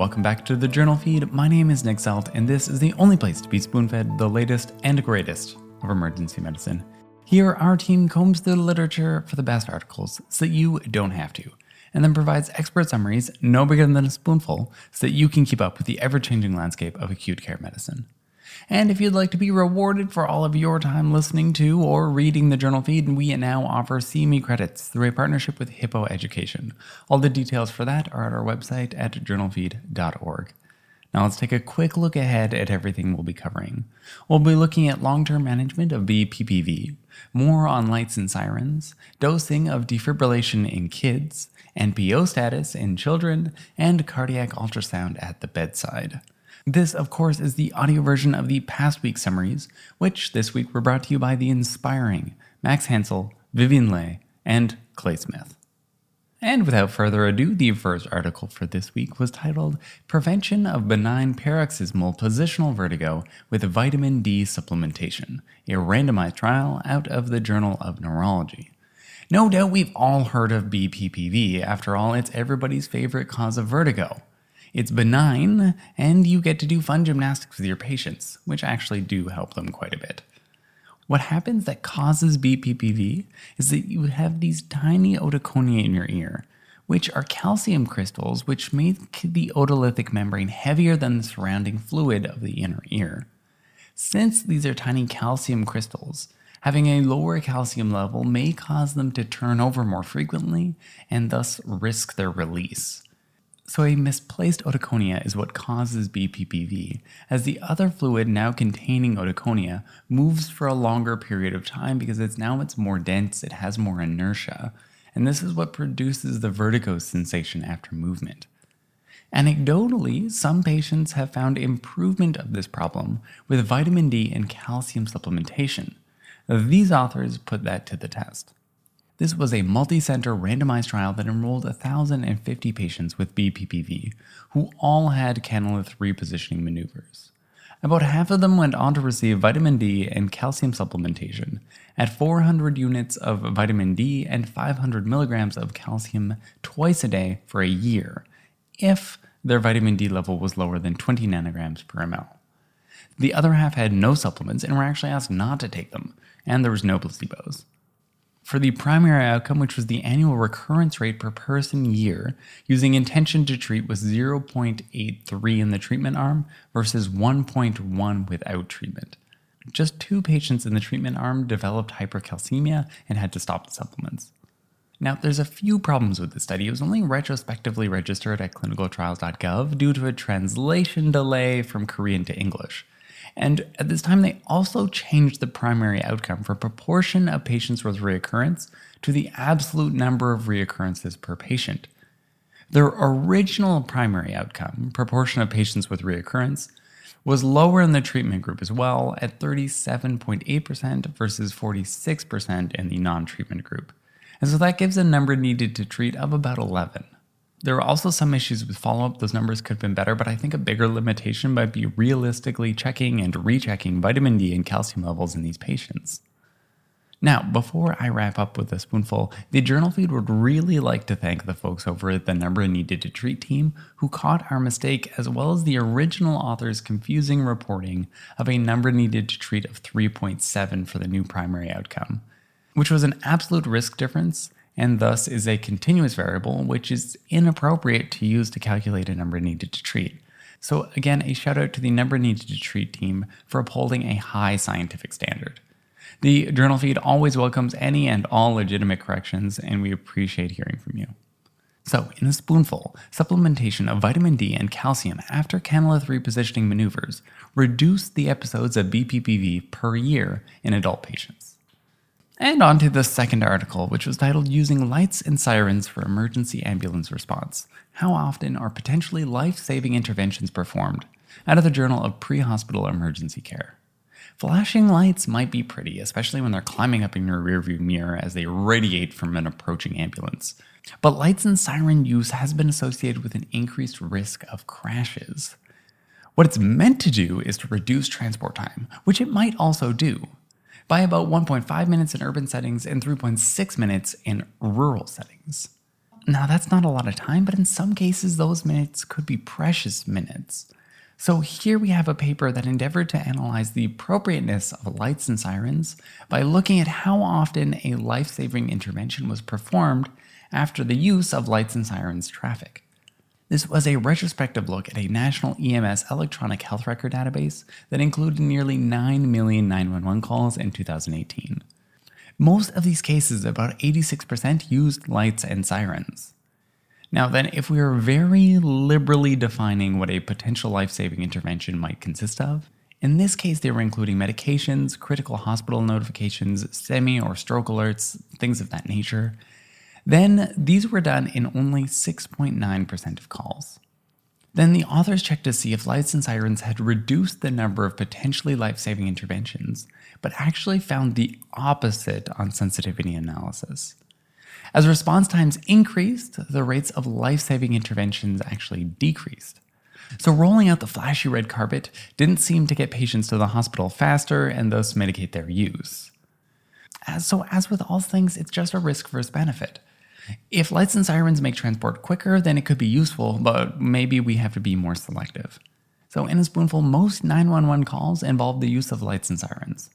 welcome back to the Journal Feed. My name is Nick Salt, and this is the only place to be spoon fed the latest and greatest of emergency medicine. Here, our team combs the literature for the best articles so that you don't have to, and then provides expert summaries no bigger than a spoonful so that you can keep up with the ever changing landscape of acute care medicine. And if you'd like to be rewarded for all of your time listening to or reading the journal feed, we now offer CME credits through a partnership with Hippo Education. All the details for that are at our website at journalfeed.org. Now let's take a quick look ahead at everything we'll be covering. We'll be looking at long-term management of BPPV, more on lights and sirens, dosing of defibrillation in kids, NPO status in children, and cardiac ultrasound at the bedside. This, of course, is the audio version of the past week's summaries, which this week were brought to you by the inspiring Max Hansel, Vivian Leigh, and Clay Smith. And without further ado, the first article for this week was titled Prevention of Benign Paroxysmal Positional Vertigo with Vitamin D Supplementation, a randomized trial out of the Journal of Neurology. No doubt we've all heard of BPPV, after all, it's everybody's favorite cause of vertigo. It's benign, and you get to do fun gymnastics with your patients, which actually do help them quite a bit. What happens that causes BPPV is that you have these tiny otoconia in your ear, which are calcium crystals which make the otolithic membrane heavier than the surrounding fluid of the inner ear. Since these are tiny calcium crystals, having a lower calcium level may cause them to turn over more frequently and thus risk their release. So, a misplaced otoconia is what causes BPPV, as the other fluid now containing otoconia moves for a longer period of time because it's now it's more dense, it has more inertia, and this is what produces the vertigo sensation after movement. Anecdotally, some patients have found improvement of this problem with vitamin D and calcium supplementation. These authors put that to the test. This was a multi-center randomized trial that enrolled 1,050 patients with BPPV, who all had canalith repositioning maneuvers. About half of them went on to receive vitamin D and calcium supplementation at 400 units of vitamin D and 500 milligrams of calcium twice a day for a year, if their vitamin D level was lower than 20 nanograms per ml. The other half had no supplements and were actually asked not to take them, and there was no placebos. For the primary outcome, which was the annual recurrence rate per person year, using intention to treat was 0.83 in the treatment arm versus 1.1 without treatment. Just two patients in the treatment arm developed hypercalcemia and had to stop the supplements. Now, there's a few problems with the study. It was only retrospectively registered at clinicaltrials.gov due to a translation delay from Korean to English. And at this time, they also changed the primary outcome for proportion of patients with reoccurrence to the absolute number of reoccurrences per patient. Their original primary outcome, proportion of patients with reoccurrence, was lower in the treatment group as well at 37.8% versus 46% in the non treatment group. And so that gives a number needed to treat of about 11. There are also some issues with follow up. Those numbers could have been better, but I think a bigger limitation might be realistically checking and rechecking vitamin D and calcium levels in these patients. Now, before I wrap up with a spoonful, the journal feed would really like to thank the folks over at the Number Needed to Treat team who caught our mistake, as well as the original author's confusing reporting of a number needed to treat of 3.7 for the new primary outcome, which was an absolute risk difference and thus is a continuous variable, which is inappropriate to use to calculate a number needed to treat. So, again, a shout out to the number needed to treat team for upholding a high scientific standard. The journal feed always welcomes any and all legitimate corrections, and we appreciate hearing from you. So, in a spoonful, supplementation of vitamin D and calcium after canalith repositioning maneuvers reduce the episodes of BPPV per year in adult patients. And on to the second article, which was titled Using Lights and Sirens for Emergency Ambulance Response How Often Are Potentially Life Saving Interventions Performed? out of the Journal of Pre Hospital Emergency Care. Flashing lights might be pretty, especially when they're climbing up in your rearview mirror as they radiate from an approaching ambulance. But lights and siren use has been associated with an increased risk of crashes. What it's meant to do is to reduce transport time, which it might also do, by about 1.5 minutes in urban settings and 3.6 minutes in rural settings. now that's not a lot of time, but in some cases, those minutes could be precious minutes. So here we have a paper that endeavored to analyze the appropriateness of lights and sirens by looking at how often a life saving intervention was performed after the use of lights and sirens traffic. This was a retrospective look at a national EMS electronic health record database that included nearly 9 million 911 calls in 2018. Most of these cases, about 86%, used lights and sirens. Now, then, if we are very liberally defining what a potential life saving intervention might consist of, in this case, they were including medications, critical hospital notifications, STEMI or stroke alerts, things of that nature. Then these were done in only 6.9% of calls. Then the authors checked to see if lights and sirens had reduced the number of potentially life saving interventions, but actually found the opposite on sensitivity analysis. As response times increased, the rates of life saving interventions actually decreased. So, rolling out the flashy red carpet didn't seem to get patients to the hospital faster and thus mitigate their use. As, so, as with all things, it's just a risk versus benefit. If lights and sirens make transport quicker, then it could be useful, but maybe we have to be more selective. So, in a spoonful, most 911 calls involve the use of lights and sirens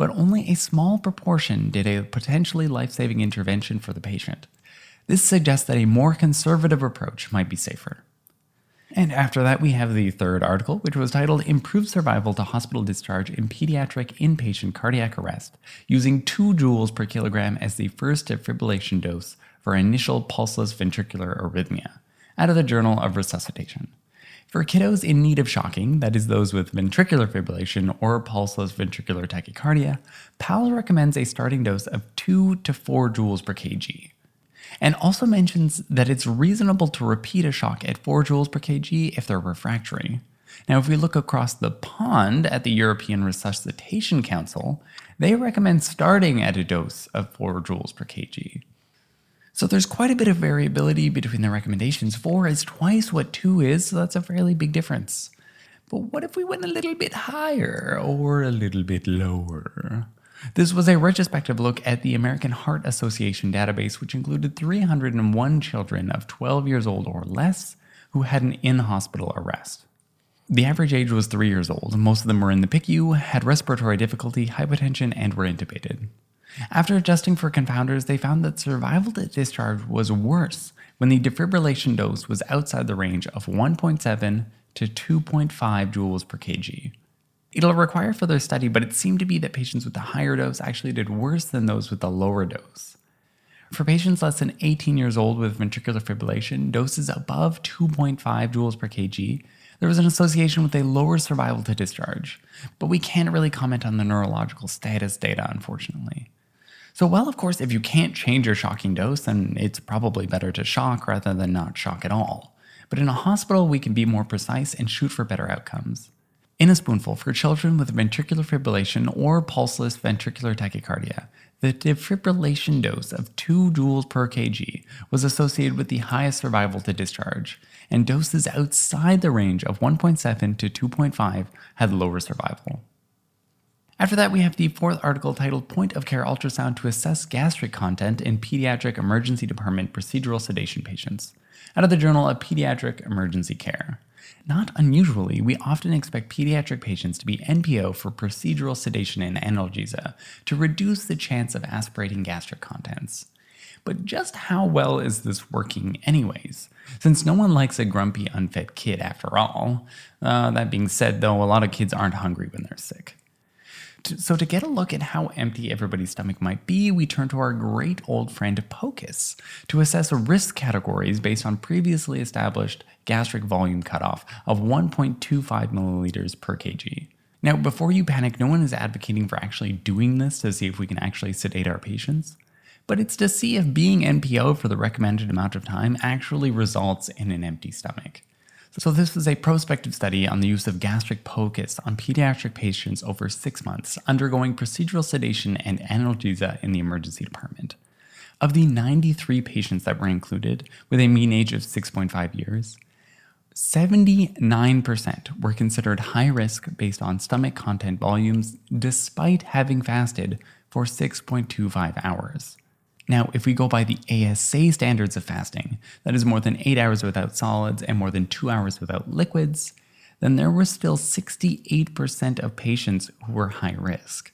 but only a small proportion did a potentially life saving intervention for the patient. This suggests that a more conservative approach might be safer. And after that, we have the third article, which was titled Improved Survival to Hospital Discharge in Pediatric Inpatient Cardiac Arrest, using 2 joules per kilogram as the first defibrillation dose for initial pulseless ventricular arrhythmia, out of the Journal of Resuscitation. For kiddos in need of shocking, that is, those with ventricular fibrillation or pulseless ventricular tachycardia, PAL recommends a starting dose of 2 to 4 joules per kg. And also mentions that it's reasonable to repeat a shock at 4 joules per kg if they're refractory. Now, if we look across the pond at the European Resuscitation Council, they recommend starting at a dose of 4 joules per kg. So there's quite a bit of variability between the recommendations. Four is twice what two is, so that's a fairly big difference. But what if we went a little bit higher or a little bit lower? This was a retrospective look at the American Heart Association database, which included 301 children of 12 years old or less who had an in hospital arrest. The average age was three years old. Most of them were in the PICU, had respiratory difficulty, hypotension, and were intubated. After adjusting for confounders, they found that survival to discharge was worse when the defibrillation dose was outside the range of 1.7 to 2.5 joules per kg. It'll require further study, but it seemed to be that patients with the higher dose actually did worse than those with the lower dose. For patients less than 18 years old with ventricular fibrillation, doses above 2.5 joules per kg, there was an association with a lower survival to discharge, but we can't really comment on the neurological status data, unfortunately. So, well, of course, if you can't change your shocking dose, then it's probably better to shock rather than not shock at all. But in a hospital, we can be more precise and shoot for better outcomes. In a spoonful, for children with ventricular fibrillation or pulseless ventricular tachycardia, the defibrillation dose of 2 joules per kg was associated with the highest survival to discharge, and doses outside the range of 1.7 to 2.5 had lower survival. After that, we have the fourth article titled Point of Care Ultrasound to Assess Gastric Content in Pediatric Emergency Department Procedural Sedation Patients, out of the Journal of Pediatric Emergency Care. Not unusually, we often expect pediatric patients to be NPO for procedural sedation and analgesia to reduce the chance of aspirating gastric contents. But just how well is this working, anyways? Since no one likes a grumpy, unfed kid after all. Uh, that being said, though, a lot of kids aren't hungry when they're sick. So, to get a look at how empty everybody's stomach might be, we turn to our great old friend POCUS to assess risk categories based on previously established gastric volume cutoff of 1.25 milliliters per kg. Now, before you panic, no one is advocating for actually doing this to see if we can actually sedate our patients, but it's to see if being NPO for the recommended amount of time actually results in an empty stomach. So, this was a prospective study on the use of gastric POCUS on pediatric patients over six months undergoing procedural sedation and analgesia in the emergency department. Of the 93 patients that were included, with a mean age of 6.5 years, 79% were considered high risk based on stomach content volumes despite having fasted for 6.25 hours. Now, if we go by the ASA standards of fasting, that is more than 8 hours without solids and more than 2 hours without liquids, then there were still 68% of patients who were high risk.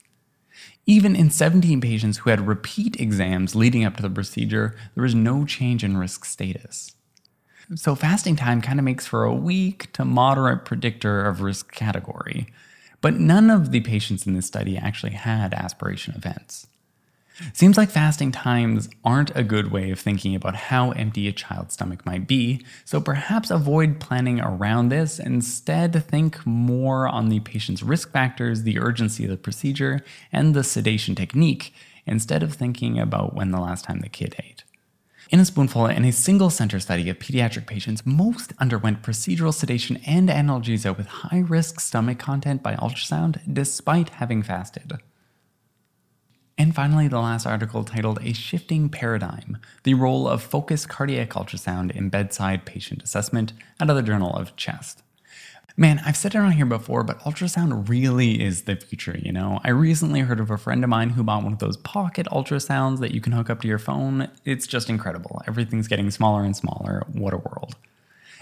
Even in 17 patients who had repeat exams leading up to the procedure, there was no change in risk status. So, fasting time kind of makes for a weak to moderate predictor of risk category, but none of the patients in this study actually had aspiration events. Seems like fasting times aren't a good way of thinking about how empty a child's stomach might be, so perhaps avoid planning around this. Instead, think more on the patient's risk factors, the urgency of the procedure, and the sedation technique, instead of thinking about when the last time the kid ate. In a spoonful, in a single center study of pediatric patients, most underwent procedural sedation and analgesia with high risk stomach content by ultrasound despite having fasted. And finally, the last article titled A Shifting Paradigm The Role of Focused Cardiac Ultrasound in Bedside Patient Assessment the Journal of Chest. Man, I've said it on here before, but ultrasound really is the future, you know? I recently heard of a friend of mine who bought one of those pocket ultrasounds that you can hook up to your phone. It's just incredible. Everything's getting smaller and smaller. What a world.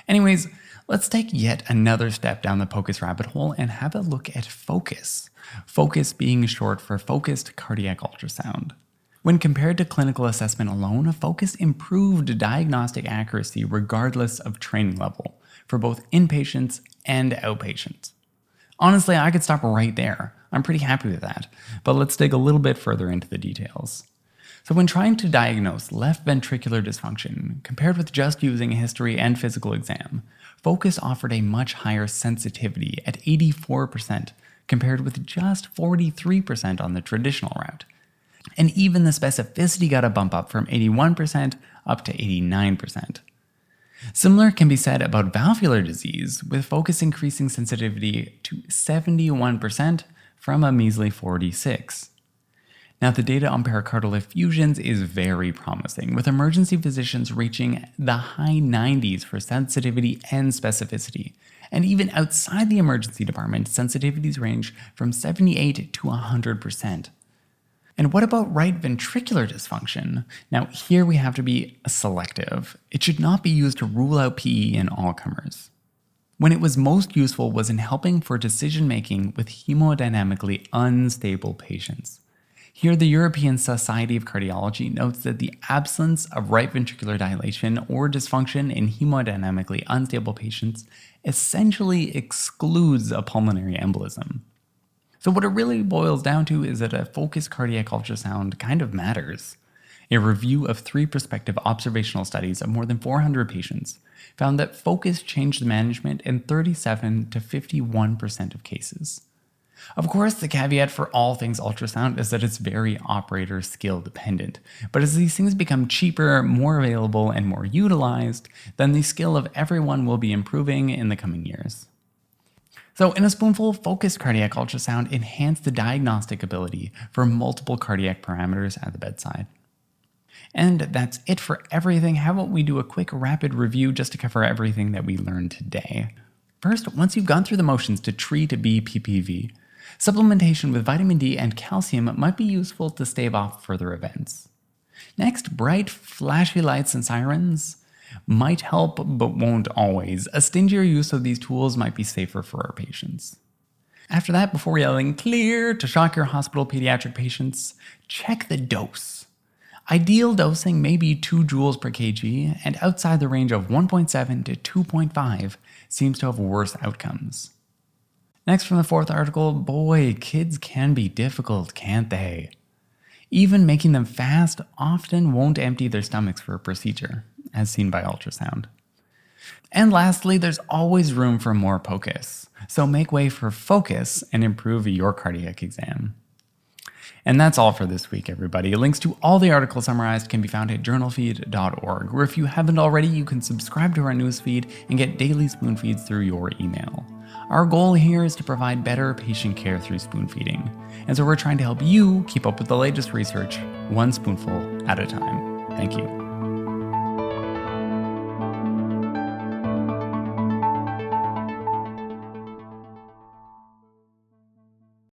Anyways, let's take yet another step down the POCUS rabbit hole and have a look at focus. Focus being short for focused cardiac ultrasound. When compared to clinical assessment alone, focus improved diagnostic accuracy regardless of training level for both inpatients and outpatients. Honestly, I could stop right there. I'm pretty happy with that. But let's dig a little bit further into the details. So, when trying to diagnose left ventricular dysfunction, compared with just using a history and physical exam, Focus offered a much higher sensitivity at 84% compared with just 43% on the traditional route. And even the specificity got a bump up from 81% up to 89%. Similar can be said about valvular disease, with focus increasing sensitivity to 71% from a measly 46. Now, the data on pericardial effusions is very promising, with emergency physicians reaching the high 90s for sensitivity and specificity, and even outside the emergency department, sensitivities range from 78 to 100%. And what about right ventricular dysfunction? Now, here we have to be selective. It should not be used to rule out PE in all comers. When it was most useful was in helping for decision making with hemodynamically unstable patients. Here, the European Society of Cardiology notes that the absence of right ventricular dilation or dysfunction in hemodynamically unstable patients essentially excludes a pulmonary embolism. So, what it really boils down to is that a focused cardiac ultrasound kind of matters. A review of three prospective observational studies of more than 400 patients found that focus changed management in 37 to 51% of cases. Of course, the caveat for all things ultrasound is that it's very operator skill dependent. But as these things become cheaper, more available, and more utilized, then the skill of everyone will be improving in the coming years. So, in a spoonful, focused cardiac ultrasound enhanced the diagnostic ability for multiple cardiac parameters at the bedside. And that's it for everything. How about we do a quick rapid review just to cover everything that we learned today? First, once you've gone through the motions to treat to BPPV, Supplementation with vitamin D and calcium might be useful to stave off further events. Next, bright, flashy lights and sirens might help but won't always. A stingier use of these tools might be safer for our patients. After that, before yelling clear to shock your hospital pediatric patients, check the dose. Ideal dosing may be 2 joules per kg, and outside the range of 1.7 to 2.5 seems to have worse outcomes. Next, from the fourth article, boy, kids can be difficult, can't they? Even making them fast often won't empty their stomachs for a procedure, as seen by ultrasound. And lastly, there's always room for more POCUS, so make way for focus and improve your cardiac exam. And that's all for this week, everybody. Links to all the articles summarized can be found at journalfeed.org, where if you haven't already, you can subscribe to our newsfeed and get daily spoon feeds through your email. Our goal here is to provide better patient care through spoon feeding, and so we're trying to help you keep up with the latest research, one spoonful at a time. Thank you.